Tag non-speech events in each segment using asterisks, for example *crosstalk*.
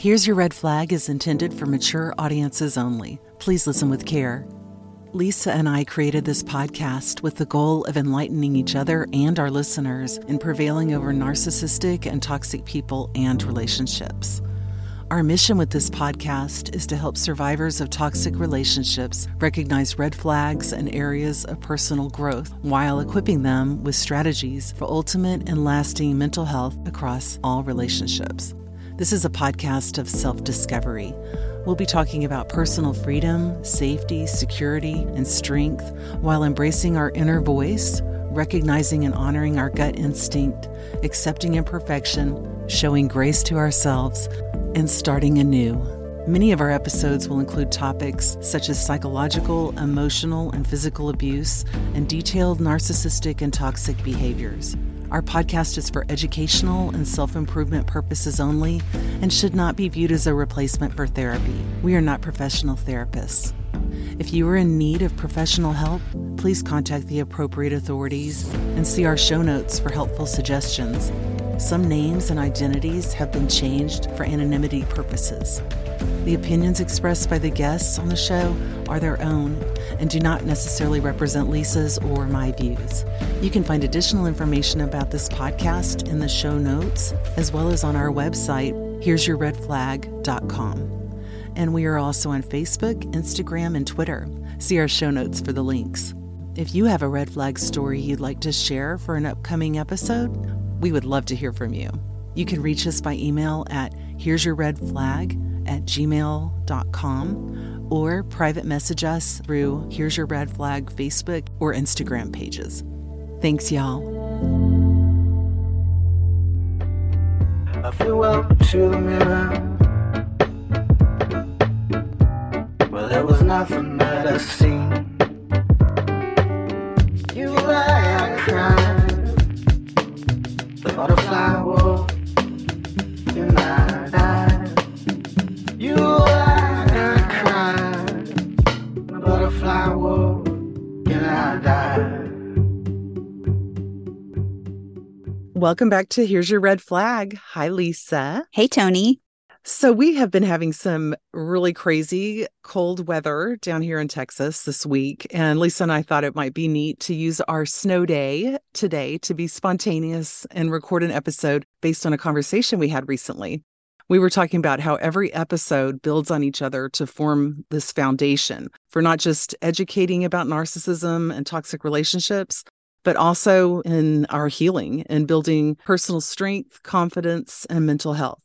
Here's Your Red Flag is intended for mature audiences only. Please listen with care. Lisa and I created this podcast with the goal of enlightening each other and our listeners in prevailing over narcissistic and toxic people and relationships. Our mission with this podcast is to help survivors of toxic relationships recognize red flags and areas of personal growth while equipping them with strategies for ultimate and lasting mental health across all relationships. This is a podcast of self discovery. We'll be talking about personal freedom, safety, security, and strength while embracing our inner voice, recognizing and honoring our gut instinct, accepting imperfection, showing grace to ourselves, and starting anew. Many of our episodes will include topics such as psychological, emotional, and physical abuse and detailed narcissistic and toxic behaviors. Our podcast is for educational and self improvement purposes only and should not be viewed as a replacement for therapy. We are not professional therapists. If you are in need of professional help, please contact the appropriate authorities and see our show notes for helpful suggestions. Some names and identities have been changed for anonymity purposes. The opinions expressed by the guests on the show are their own and do not necessarily represent Lisa's or my views. You can find additional information about this podcast in the show notes, as well as on our website, heresyourredflag.com. And we are also on Facebook, Instagram, and Twitter. See our show notes for the links. If you have a red flag story you'd like to share for an upcoming episode, we would love to hear from you. You can reach us by email at here's your red flag at gmail.com or private message us through Here's Your Red Flag Facebook or Instagram pages. Thanks, y'all. I flew to the mirror. Well, there was nothing that I seen. Welcome back to Here's Your Red Flag. Hi, Lisa. Hey, Toni. So, we have been having some really crazy cold weather down here in Texas this week. And Lisa and I thought it might be neat to use our snow day today to be spontaneous and record an episode based on a conversation we had recently. We were talking about how every episode builds on each other to form this foundation for not just educating about narcissism and toxic relationships, but also in our healing and building personal strength, confidence, and mental health.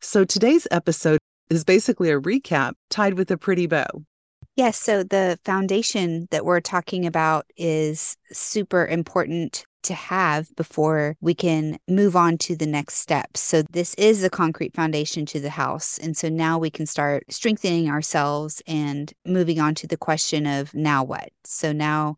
So today's episode is basically a recap tied with a pretty bow. Yes. So the foundation that we're talking about is super important to have before we can move on to the next steps. So this is the concrete foundation to the house. And so now we can start strengthening ourselves and moving on to the question of now what? So now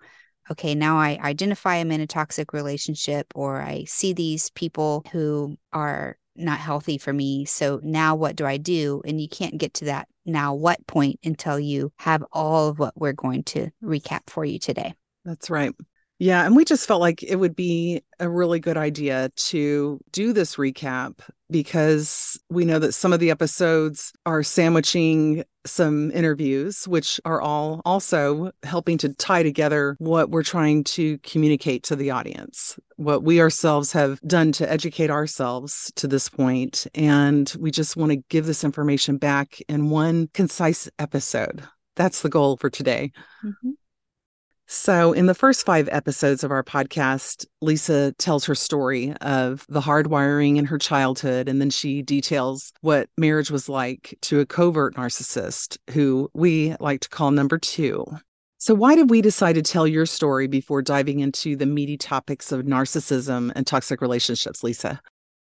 okay, now I identify I'm in a toxic relationship or I see these people who are not healthy for me. So now what do I do? And you can't get to that now what point until you have all of what we're going to recap for you today. That's right. Yeah. And we just felt like it would be a really good idea to do this recap because we know that some of the episodes are sandwiching some interviews, which are all also helping to tie together what we're trying to communicate to the audience, what we ourselves have done to educate ourselves to this point. And we just want to give this information back in one concise episode. That's the goal for today. Mm-hmm. So, in the first five episodes of our podcast, Lisa tells her story of the hardwiring in her childhood, and then she details what marriage was like to a covert narcissist who we like to call number two. So, why did we decide to tell your story before diving into the meaty topics of narcissism and toxic relationships, Lisa?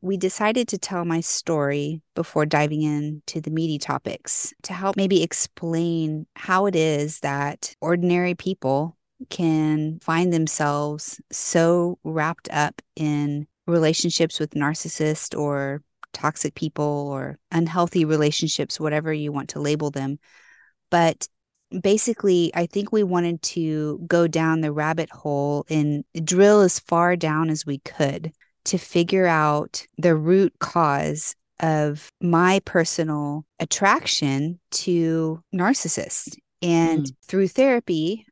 We decided to tell my story before diving into the meaty topics to help maybe explain how it is that ordinary people can find themselves so wrapped up in relationships with narcissists or toxic people or unhealthy relationships, whatever you want to label them. But basically, I think we wanted to go down the rabbit hole and drill as far down as we could to figure out the root cause of my personal attraction to narcissists. And Mm. through therapy,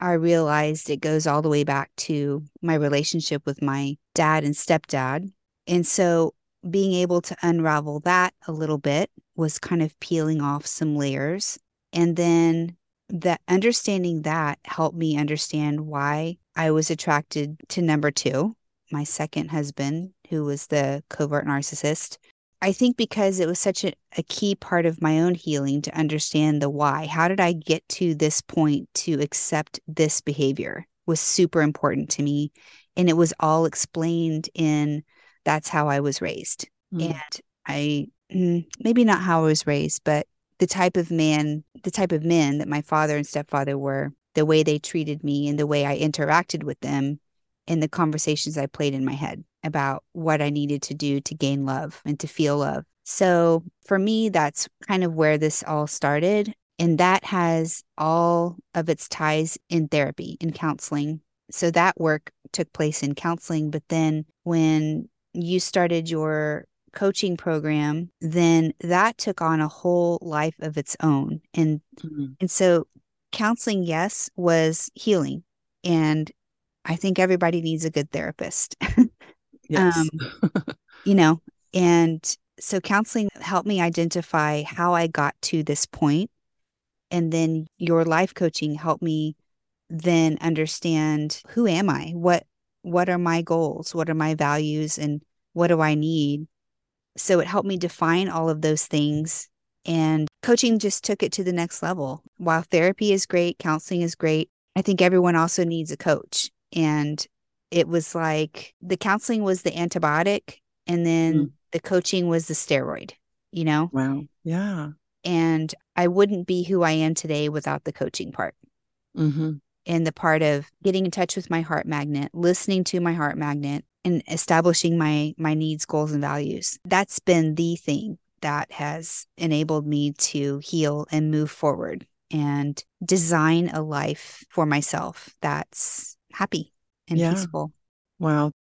I realized it goes all the way back to my relationship with my dad and stepdad. And so being able to unravel that a little bit was kind of peeling off some layers. And then that understanding that helped me understand why I was attracted to number two, my second husband, who was the covert narcissist. I think because it was such a, a key part of my own healing to understand the why. How did I get to this point to accept this behavior was super important to me. And it was all explained in that's how I was raised. Mm. And I, mm, maybe not how I was raised, but the type of man, the type of men that my father and stepfather were, the way they treated me and the way I interacted with them, and the conversations I played in my head about what I needed to do to gain love and to feel love. So for me, that's kind of where this all started. And that has all of its ties in therapy, in counseling. So that work took place in counseling. But then when you started your coaching program, then that took on a whole life of its own. And Mm. and so counseling, yes, was healing. And I think everybody needs a good therapist, *laughs* Yes. Um, you know. And so counseling helped me identify how I got to this point. And then your life coaching helped me then understand who am I? What what are my goals? What are my values and what do I need? So it helped me define all of those things and coaching just took it to the next level. While therapy is great, counseling is great, I think everyone also needs a coach. And it was like the counseling was the antibiotic and then Mm. the coaching was the steroid, you know? wow. Yeah. And I wouldn't be who I am today without the coaching part hmm and the part of getting in touch with my heart magnet, listening to my heart magnet and establishing my my needs, goals and values. That's been the thing that has enabled me to heal and move forward and design a life for myself that's happy and Yeah. peaceful. Wow.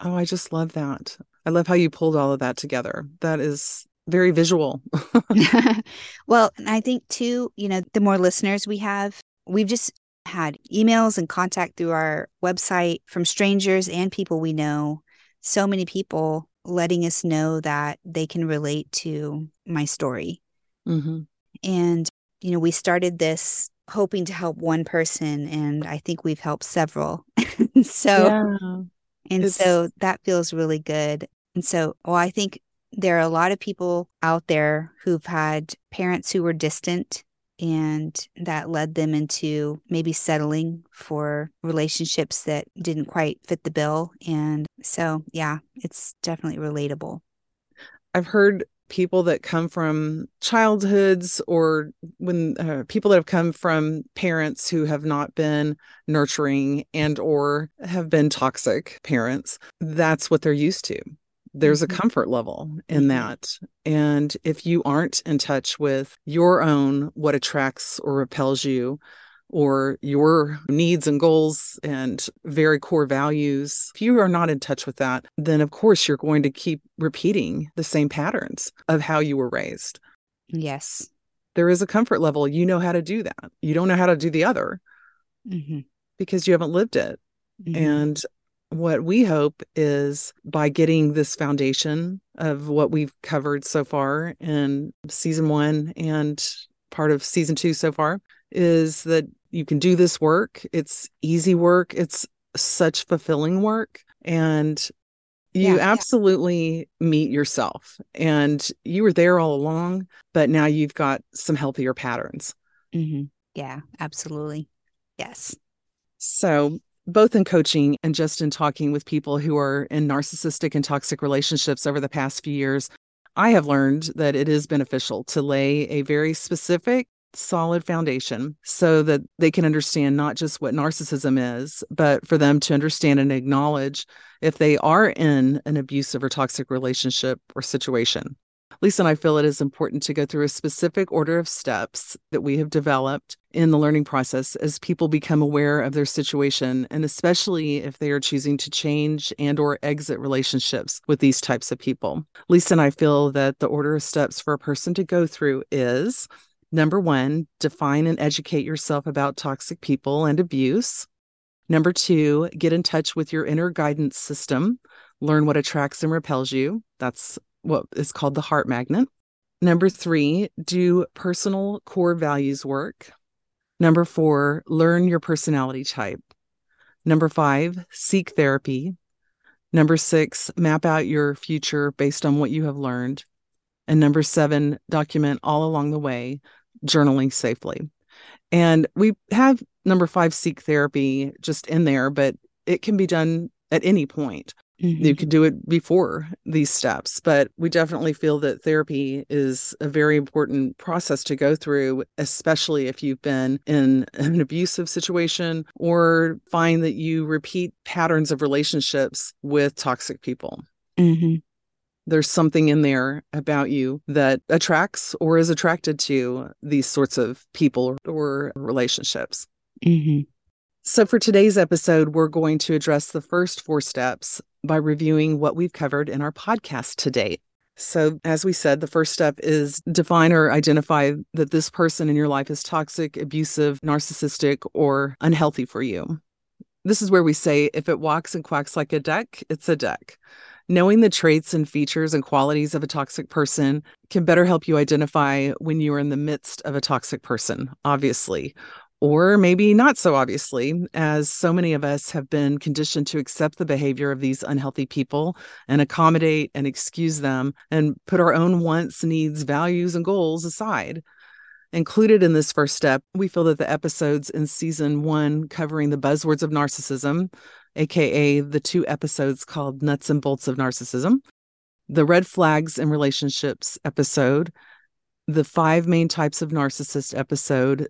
Oh, I just love that. I love how you pulled all of that together. That is very visual. *laughs* *laughs* well, and I think too, you know, the more listeners we have, we've just had emails and contact through our website from strangers and people we know. So many people letting us know that they can relate to my story. hmm And, you know, we started this hoping to help one person, and I think we've helped several. *laughs* so, yeah. and It's- so that feels really good. And so, well, I think there are a lot of people out there who've had parents who were distant and that led them into maybe settling for relationships that didn't quite fit the bill. And so, yeah, it's definitely relatable. I've heard people that come from childhoods or when uh, people that have come from parents who have not been nurturing and or have been toxic parents that's what they're used to. There's a comfort level in Mhm. that. And if you aren't in touch with your own what attracts or repels you or your needs and goals and very core values, if you are not in touch with that, then of course you're going to keep repeating the same patterns of how you were raised. Yes. There is a comfort level. You know how to do that. You don't know how to do the other hmm because you haven't lived it. Mm-hmm. And what we hope is by getting this foundation of what we've covered so far in season one and part of season two so far is that you can do this work. It's easy work, it's such fulfilling work. And you Yeah, yeah. absolutely meet yourself. And you were there all along, but now you've got some healthier patterns. hmm Yeah, absolutely. Yes. So, both in coaching and just in talking with people who are in narcissistic and toxic relationships over the past few years, I have learned that it is beneficial to lay a very specific, solid foundation so that they can understand not just what narcissism is, but for them to understand and acknowledge if they are in an abusive or toxic relationship or situation. Lisa and I feel it is important to go through a specific order of steps that we have developed in the learning process as people become aware of their situation and especially if they are choosing to change and or exit relationships with these types of people. Lisa and I feel that the order of steps for a person to go through is number 1, define and educate yourself about toxic people and abuse. Number 2, get in touch with your inner guidance system learn what attracts and repels you. That's what is called the heart magnet. Number three, do personal core values work. Number four, learn your personality type. Number five, seek therapy. Number six, map out your future based on what you have learned. And number seven, document all along the way, journaling safely. And we have number five, seek therapy just in there, but it can be done at any point. Mm-hmm. You could do it before these steps, but we definitely feel that therapy is a very important process to go through, especially if you've been in an abusive situation or find that you repeat patterns of relationships with toxic people. Mm-hmm. There's something in there about you that attracts or is attracted to these sorts of people or relationships. Mm-hmm. So, for today's episode, we're going to address the first four steps by reviewing what we've covered in our podcast to date. So, as we said, the first step is define or identify that this person in your life is toxic, abusive, narcissistic, or unhealthy for you. This is where we say if it walks and quacks like a duck, it's a duck. Knowing the traits and features and qualities of a toxic person can better help you identify when you are in the midst of a toxic person, obviously, or maybe not so obviously, as so many of us have been conditioned to accept the behavior of these unhealthy people and accommodate and excuse them and put our own wants, needs, values, and goals aside. Included in this first step, we feel that the episodes in season one covering the buzzwords of narcissism, aka the two episodes called Nuts and Bolts of Narcissism, the red flags in relationships episode, the five main types of narcissist episode,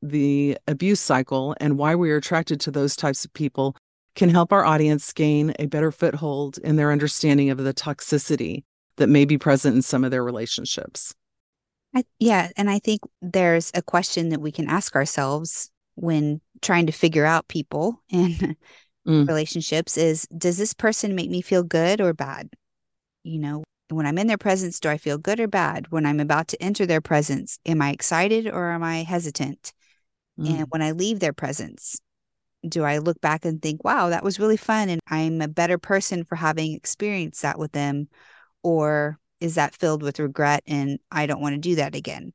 the abuse cycle and why we are attracted to those types of people can help our audience gain a better foothold in their understanding of the toxicity that may be present in some of their relationships. I, yeah. And I think there's a question that we can ask ourselves when trying to figure out people *laughs* and mm. relationships is Does this person make me feel good or bad? You know, when I'm in their presence, do I feel good or bad? When I'm about to enter their presence, am I excited or am I hesitant? Mm. And when I leave their presence, do I look back and think, wow, that was really fun and I'm a better person for having experienced that with them? Or is that filled with regret and I don't want to do that again?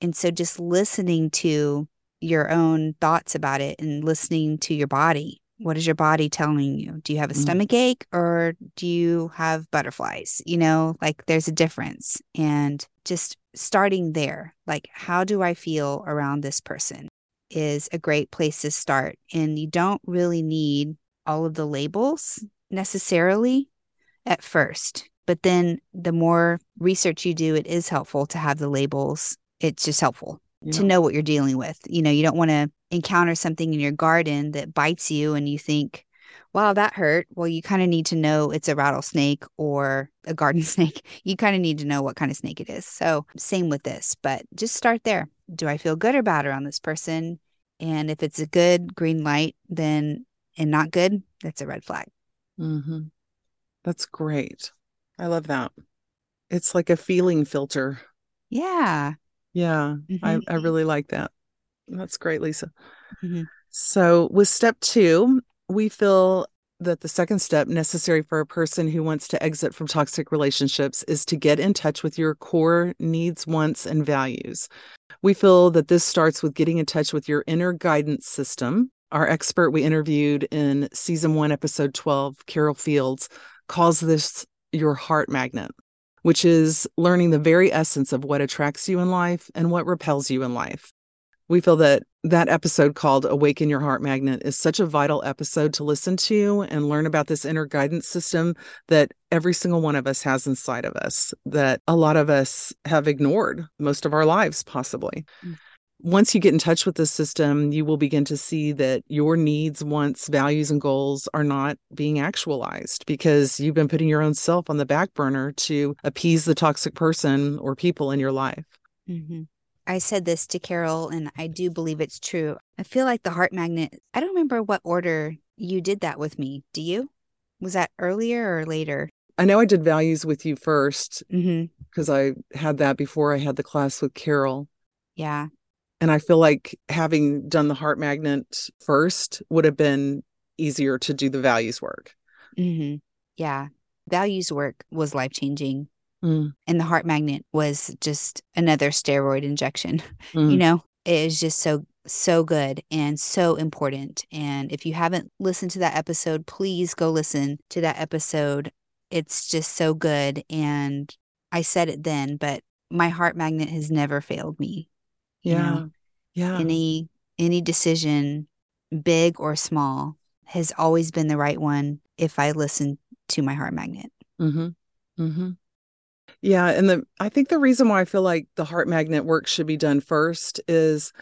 And so just listening to your own thoughts about it and listening to your body. What is your body telling you? Do you have a mm. stomach ache or do you have butterflies? You know, like there's a difference. And just starting there, like, how do I feel around this person? is a great place to start. And you don't really need all of the labels necessarily at first. But then the more research you do, it is helpful to have the labels. It's just helpful yeah. to know what you're dealing with. You know, you don't want to encounter something in your garden that bites you and you think, wow, that hurt. Well, you kind of need to know it's a rattlesnake or a garden *laughs* snake. You kind of need to know what kind of snake it is. So, same with this, but just start there. Do I feel good or bad around this person? And if it's a good green light, then and not good, that's a red flag. Mm-hmm. That's great. I love that. It's like a feeling filter. Yeah. Yeah. Mm-hmm. I, I really like that. That's great, Lisa. Mm-hmm. So, with step two, we feel that the second step necessary for a person who wants to exit from toxic relationships is to get in touch with your core needs, wants, and values. We feel that this starts with getting in touch with your inner guidance system. Our expert we interviewed in season one, episode 12, Carol Fields, calls this your heart magnet, which is learning the very essence of what attracts you in life and what repels you in life. We feel that that episode called Awaken Your Heart Magnet is such a vital episode to listen to and learn about this inner guidance system that every single one of us has inside of us that a lot of us have ignored most of our lives, possibly. Mm. once you get in touch with the system, you will begin to see that your needs, wants, values, and goals are not being actualized because you've been putting your own self on the back burner to appease the toxic person or people in your life. Mm-hmm. I said this to Carol, and I do believe it's true. I feel like the heart magnet, I don't remember what order you did that with me. Do you? Was that earlier or later? I know I did values with you first Mm-hmm. because I had that before I had the class with Carol. Yeah. And I feel like having done the heart magnet first would have been easier to do the values work. Mm-hmm. Yeah. Values work was life changing. Mm, And the heart magnet was just another steroid injection. *laughs* mm. You know, it is just so, so good and so important. And if you haven't listened to that episode, please go listen to that episode. It's just so good. And I said it then, but my heart magnet has never failed me. you yeah. know? Yeah. any any decision big or small has always been the right one if i listen to my heart magnet Mm-hmm. Mm-hmm. Yeah, and the I think the reason why I feel like the heart magnet work should be done first is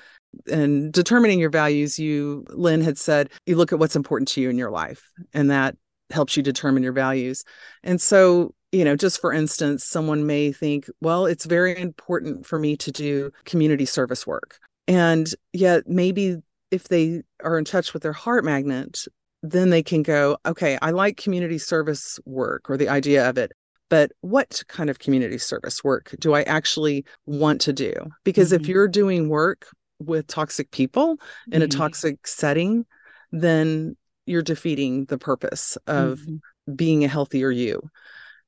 in determining your values. You, Lynn, had said you look at what's important to you in your life, and that helps you determine your values. And so, you know, just for instance, someone may think, well, it's very important for me to do community service work, and yet maybe if they are in touch with their heart magnet, then they can go, okay, I like community service work or the idea of it, but what kind of community service work do I actually want to do? Because if Mhm. you're doing work with toxic people in a Mhm. toxic setting, then you're defeating the purpose of Mhm. being a healthier you.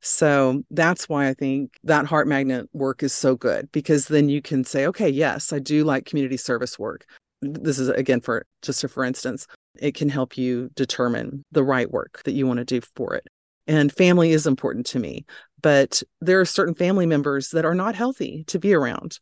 So that's why I think that heart magnet work is so good because then you can say, okay, yes, I do like community service work. This is again for just a for instance, it can help you determine the right work that you want to do for it. And family is important to me, but there are certain family members that are not healthy to be around.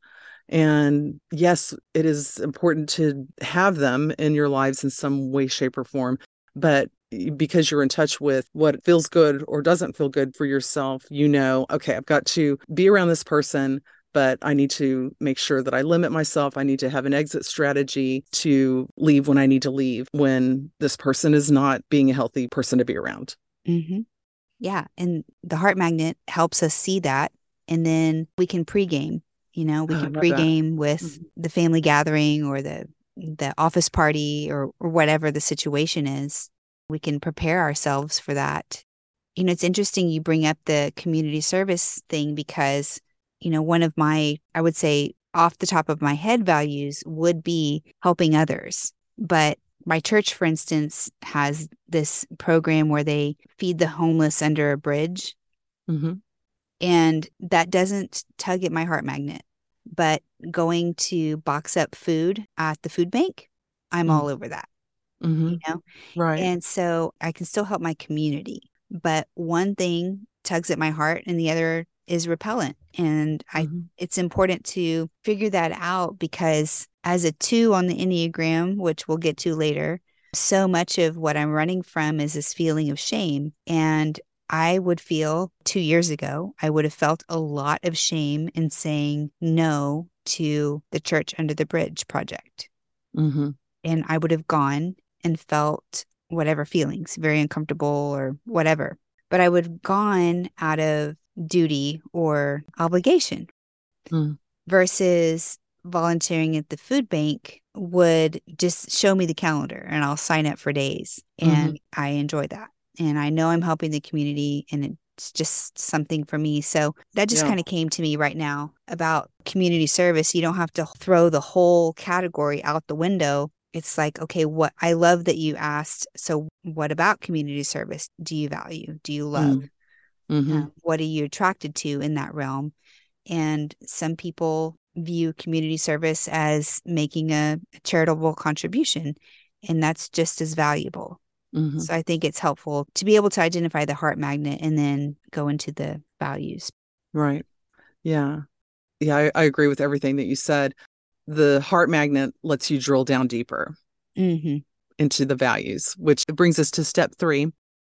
And yes, it is important to have them in your lives in some way, shape, or form. But because you're in touch with what feels good or doesn't feel good for yourself, you know, okay, I've got to be around this person, but I need to make sure that I limit myself. I need to have an exit strategy to leave when I need to leave when this person is not being a healthy person to be around. Mhm. Yeah and the heart magnet helps us see that and then we can pregame you know we Oh, can love that. pregame with Mhm. the family gathering or the the office party or or whatever the situation is we can prepare ourselves for that you know it's interesting you bring up the community service thing because you know one of my i would say off the top of my head values would be helping others but my church for instance has this program where they feed the homeless under a bridge hmm and that doesn't tug at my heart magnet but going to box up food at the food bank i'm Mm. all over that hmm you know Right. and so I can still help my community. But one thing tugs at my heart and the other is repellent. And I Mhm. it's important to figure that out because as a two on the Enneagram, which we'll get to later, so much of what I'm running from is this feeling of shame. And I would feel two years ago, I would have felt a lot of shame in saying no to the Church Under the Bridge project Mhm. and I would have gone and felt whatever feelings, very uncomfortable or whatever. But I would have gone out of duty or obligation Mm. versus volunteering at the food bank would just show me the calendar and I'll sign up for days. And I enjoy that. And I know I'm helping the community and it's just something for me. So that just Yeah. kind of came to me right now about community service. You don't have to throw the whole category out the window. It's like, okay, what I love that you asked. So, what about community service? Do you value? Do you love? Mhm. Um, what are you attracted to in that realm? And some people view community service as making a, charitable contribution, and that's just as valuable. Mhm. So I think it's helpful to be able to identify the heart magnet and then go into the values. Right. Yeah. Yeah, I, I agree with everything that you said. The heart magnet lets you drill down deeper hmm into the values, which brings us to step three.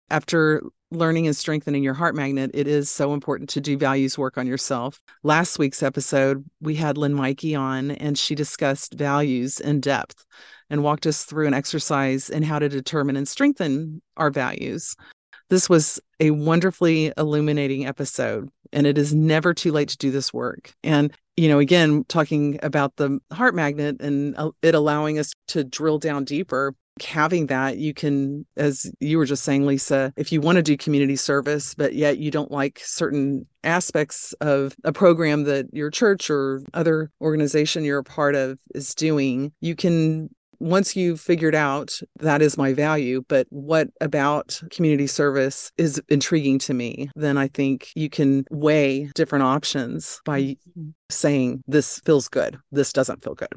After learning and strengthening your heart magnet, it is so important to do values work on yourself. Last week's episode, we had Lynn Mikey on, and she discussed values in depth and walked us through an exercise in how to determine and strengthen our values. This was a wonderfully illuminating episode, and it is never too late to do this work. And, you know, again, talking about the heart magnet and uh, it allowing us to drill down deeper, having that you can as you were just saying lisa if you want to do community service but yet you don't like certain aspects of a program that your church or other organization you're a part of is doing you can once you've figured out that is my value, but what about community service is intriguing to me, then I think you can weigh different options by mm-hmm. saying, this feels good, this doesn't feel good.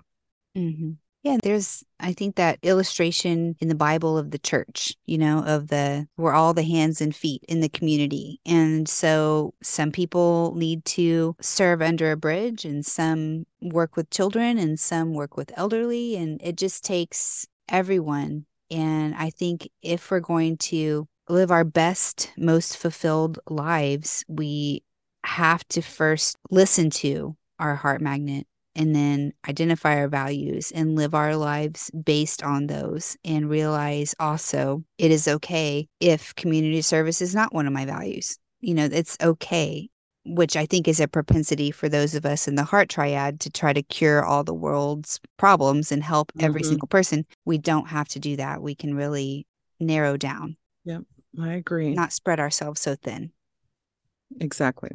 Mm-hmm. Yeah, there's, I think, that illustration in the Bible of the church, you know, of the, we're all the hands and feet in the community. And so some people need to serve under a bridge, and some work with children, and some work with elderly. And it just takes everyone. And I think if we're going to live our best, most fulfilled lives, we have to first listen to our heart magnet and then identify our values and live our lives based on those and realize also it is okay if community service is not one of my values. You know, it's okay, which I think is a propensity for those of us in the heart triad to try to cure all the world's problems and help mm-hmm. every single person. We don't have to do that. We can really narrow down. Yep, I agree. Not spread ourselves so thin. Exactly.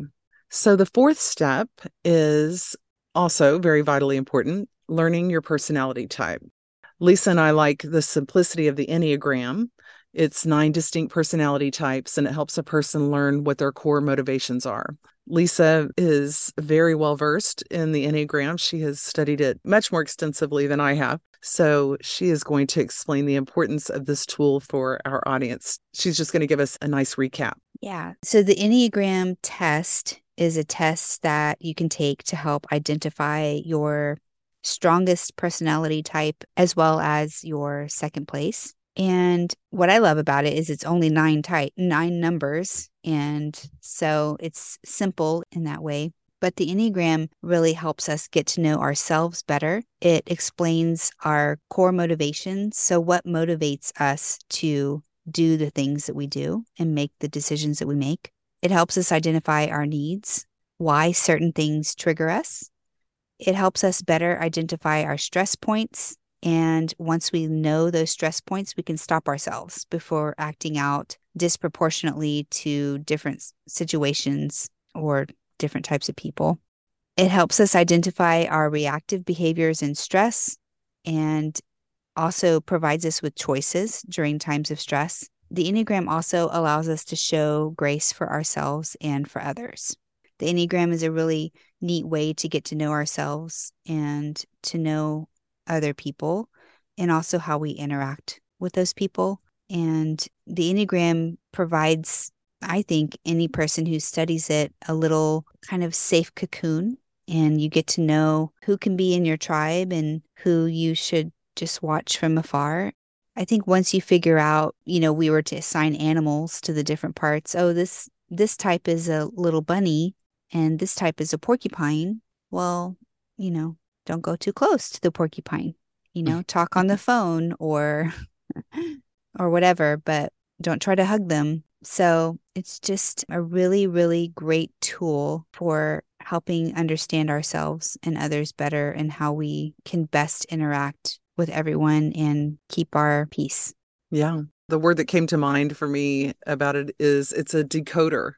So the fourth step is also, very vitally important, learning your personality type. Lisa and I like the simplicity of the Enneagram. It's nine distinct personality types, and it helps a person learn what their core motivations are. Lisa is very well versed in the Enneagram. She has studied it much more extensively than I have. So she is going to explain the importance of this tool for our audience. She's just going to give us a nice recap. Yeah. So the Enneagram test is a test that you can take to help identify your strongest personality type as well as your second place. And what I love about it is it's only nine type nine numbers and so it's simple in that way. But the Enneagram really helps us get to know ourselves better. It explains our core motivations. So, what motivates us to do the things that we do and make the decisions that we make? It helps us identify our needs, why certain things trigger us. It helps us better identify our stress points. And once we know those stress points, we can stop ourselves before acting out disproportionately to different situations or different types of people. It helps us identify our reactive behaviors in stress and also provides us with choices during times of stress the Enneagram also allows us to show grace for ourselves and for others. The Enneagram is a really neat way to get to know ourselves and to know other people and also how we interact with those people. And the Enneagram provides, I think, any person who studies it a little kind of safe cocoon. And you get to know who can be in your tribe and who you should just watch from afar I think once you figure out, you know, we were to assign animals to the different parts. Oh, this this type is a little bunny and this type is a porcupine. Well, you know, don't go too close to the porcupine. You know, *laughs* talk on the phone or *laughs* or whatever, but don't try to hug them. So, it's just a really really great tool for helping understand ourselves and others better and how we can best interact with everyone and keep our peace. Yeah. The word that came to mind for me about it is it's a decoder.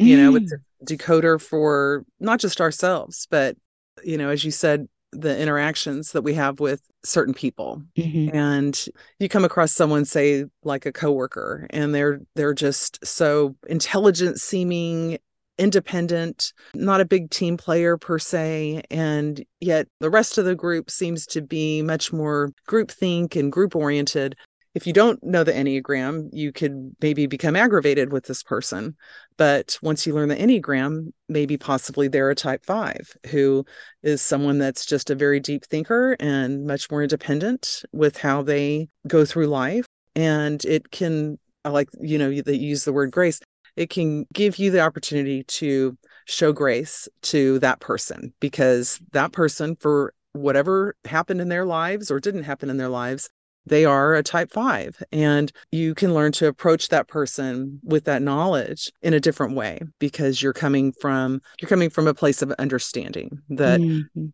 Mm. You know, it's a mm. decoder for not just ourselves, but, you know, as you said, the interactions that we have with certain people mm-hmm. and you come across someone say like a coworker and they're they're just so intelligent seeming independent, not a big team player per se. And yet the rest of the group seems to be much more groupthink and group oriented. If you don't know the Enneagram, you could maybe become aggravated with this person. But once you learn the Enneagram, maybe possibly they're a type five who is someone that's just a very deep thinker and much more independent with how they go through life. And it can I like, you know, you use the word grace. It can give you the opportunity to show grace to that person because that person, for whatever happened in their lives or didn't happen in their lives, they are a type five. And you can learn to approach that person with that knowledge in a different way because you're coming from you're coming from a place of understanding that mm-hmm.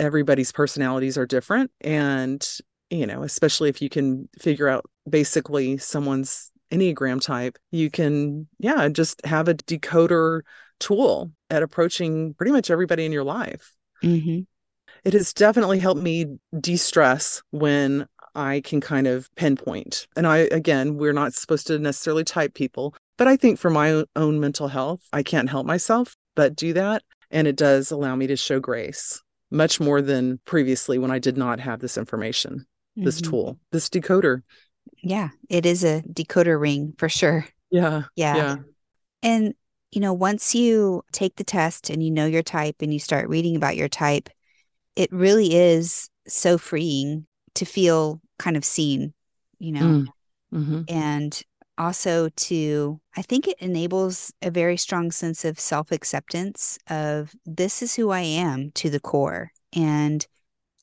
everybody's personalities are different. And, you know, especially if you can figure out basically someone's Enneagram type, you can, yeah, just have a decoder tool at approaching pretty much everybody in your life. Mm-hmm. It has definitely helped me de stress when I can kind of pinpoint. And I, again, we're not supposed to necessarily type people, but I think for my own mental health, I can't help myself but do that. And it does allow me to show grace much more than previously when I did not have this information, mm-hmm. this tool, this decoder. Yeah, it is a decoder ring for sure. Yeah. Yeah. Yeah. And, you know, once you take the test and you know your type and you start reading about your type, it really is so freeing to feel kind of seen, you know, mm. mm-hmm. and also to, I think it enables a very strong sense of self acceptance of this is who I am to the core. And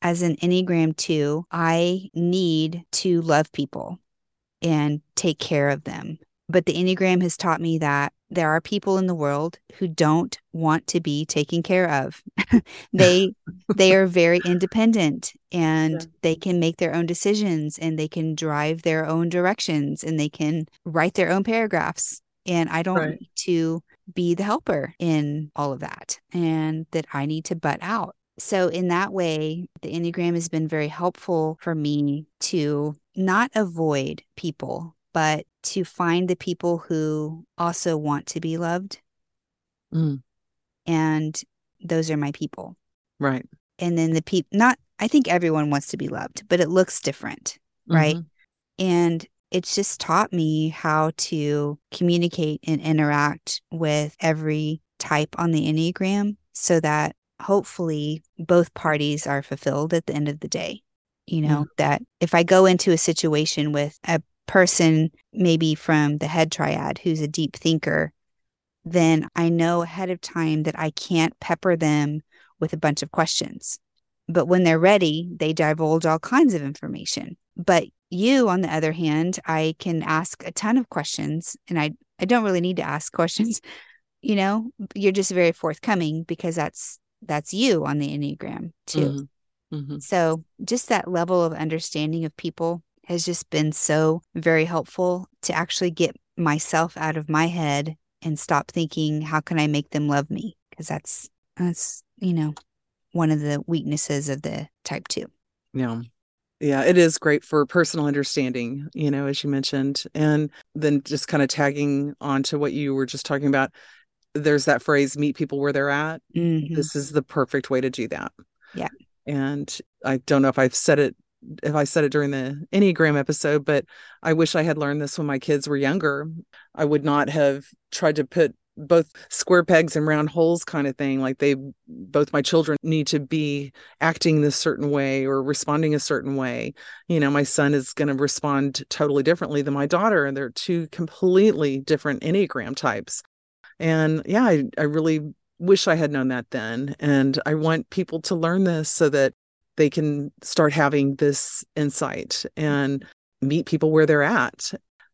as an Enneagram 2, I need to love people and take care of them. But the Enneagram has taught me that there are people in the world who don't want to be taken care of. *laughs* they they are very independent and yeah. they can make their own decisions and they can drive their own directions and they can write their own paragraphs. And I don't right. need to be the helper in all of that and that I need to butt out. So, in that way, the Enneagram has been very helpful for me to not avoid people, but to find the people who also want to be loved. Mm. And those are my people. Right. And then the people, not, I think everyone wants to be loved, but it looks different. Right. Mm-hmm. And it's just taught me how to communicate and interact with every type on the Enneagram so that hopefully both parties are fulfilled at the end of the day. You know, mm that if I go into a situation with a person, maybe from the head triad, who's a deep thinker, then I know ahead of time that I can't pepper them with a bunch of questions. But when they're ready, they divulge all kinds of information. But you, on the other hand, I can ask a ton of questions and I, I don't really need to ask *laughs* questions. You know, you're just very forthcoming because that's that's you on the Enneagram too. Mm-hmm. Mm-hmm. So just that level of understanding of people has just been so very helpful to actually get myself out of my head and stop thinking how can I make them love me because that's that's you know one of the weaknesses of the type 2. Yeah. Yeah, it is great for personal understanding, you know, as you mentioned. And then just kind of tagging on to what you were just talking about, there's that phrase, meet people where they're at. Mm-hmm. This is the perfect way to do that. Yeah. And I don't know if I've said it if I said it during the Enneagram episode, but I wish I had learned this when my kids were younger. I would not have tried to put both square pegs and round holes kind of thing. Like they, both my children need to be acting this certain way or responding a certain way. You know, my son is going to respond totally differently than my daughter, and they're two completely different Enneagram types. And yeah, I, I really wish I had known that then. And I want people to learn this so that they can start having this insight and meet people where they're at.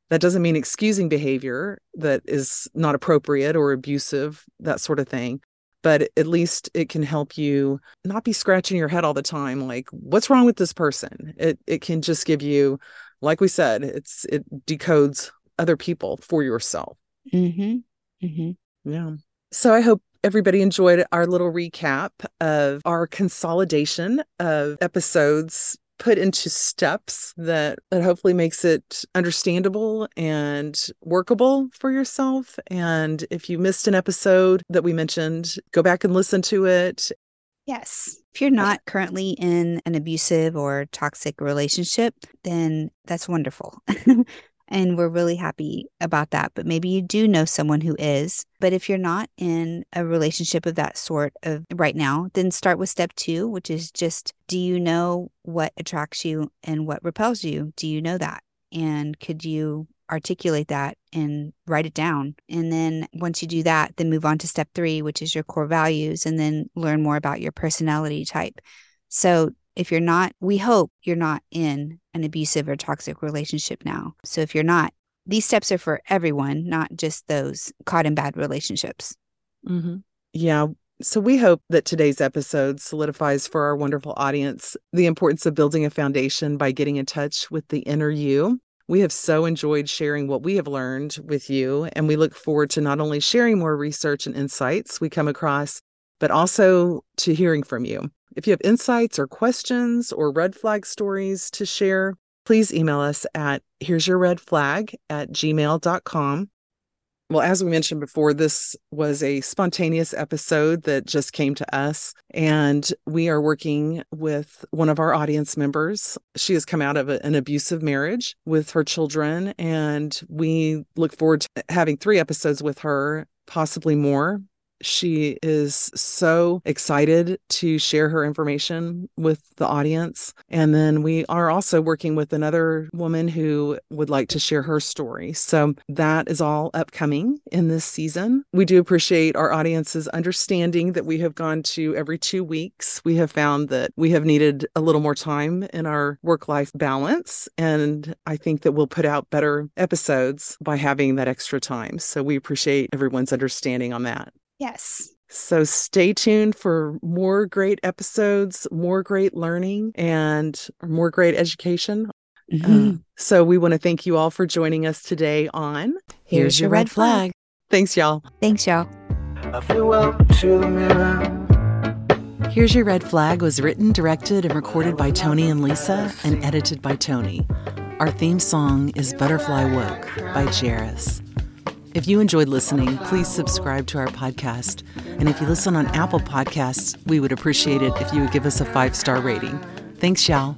That doesn't mean excusing behavior that is not appropriate or abusive, that sort of thing. But at least it can help you not be scratching your head all the time, like, what's wrong with this person? It it can just give you, like we said, it's it decodes other people for yourself. Mm-hmm. Mm-hmm. Yeah. So I hope everybody enjoyed our little recap of our consolidation of episodes put into steps that that hopefully makes it understandable and workable for yourself and if you missed an episode that we mentioned go back and listen to it Yes. If you're not currently in an abusive or toxic relationship, then that's wonderful. *laughs* And we're really happy about that. But maybe you do know someone who is. But if you're not in a relationship of that sort of right now, then start with step two, which is just do you know what attracts you and what repels you? Do you know that? And could you articulate that and write it down. And then once you do that, then move on to step three, which is your core values, and then learn more about your personality type. So if you're not, we hope you're not in an abusive or toxic relationship now. So if you're not, these steps are for everyone, not just those caught in bad relationships. Mm-hmm. Yeah. So we hope that today's episode solidifies for our wonderful audience the importance of building a foundation by getting in touch with the inner you. We have so enjoyed sharing what we have learned with you, and we look forward to not only sharing more research and insights we come across, but also to hearing from you. If you have insights or questions or red flag stories to share, please email us at here's your red flag at gmail.com. Well, as we mentioned before, this was a spontaneous episode that just came to us. And we are working with one of our audience members. She has come out of an abusive marriage with her children. And we look forward to having three episodes with her, possibly more. She is so excited to share her information with the audience. And then we are also working with another woman who would like to share her story. So that is all upcoming in this season. We do appreciate our audience's understanding that we have gone to every two weeks. We have found that we have needed a little more time in our work life balance. And I think that we'll put out better episodes by having that extra time. So we appreciate everyone's understanding on that. Yes. So stay tuned for more great episodes, more great learning, and more great education. Mm-hmm. Uh, so we want to thank you all for joining us today on Here's, Your Red Flag. Thanks, y'all. Thanks, y'all. Here's Your Red Flag was written, directed, and recorded by Toni and Lisa and edited by Toni. Our theme song is Butterfly Woke by Jairus. If you enjoyed listening, please subscribe to our podcast. And if you listen on Apple Podcasts, we would appreciate it if you would give us a five star rating. Thanks, y'all.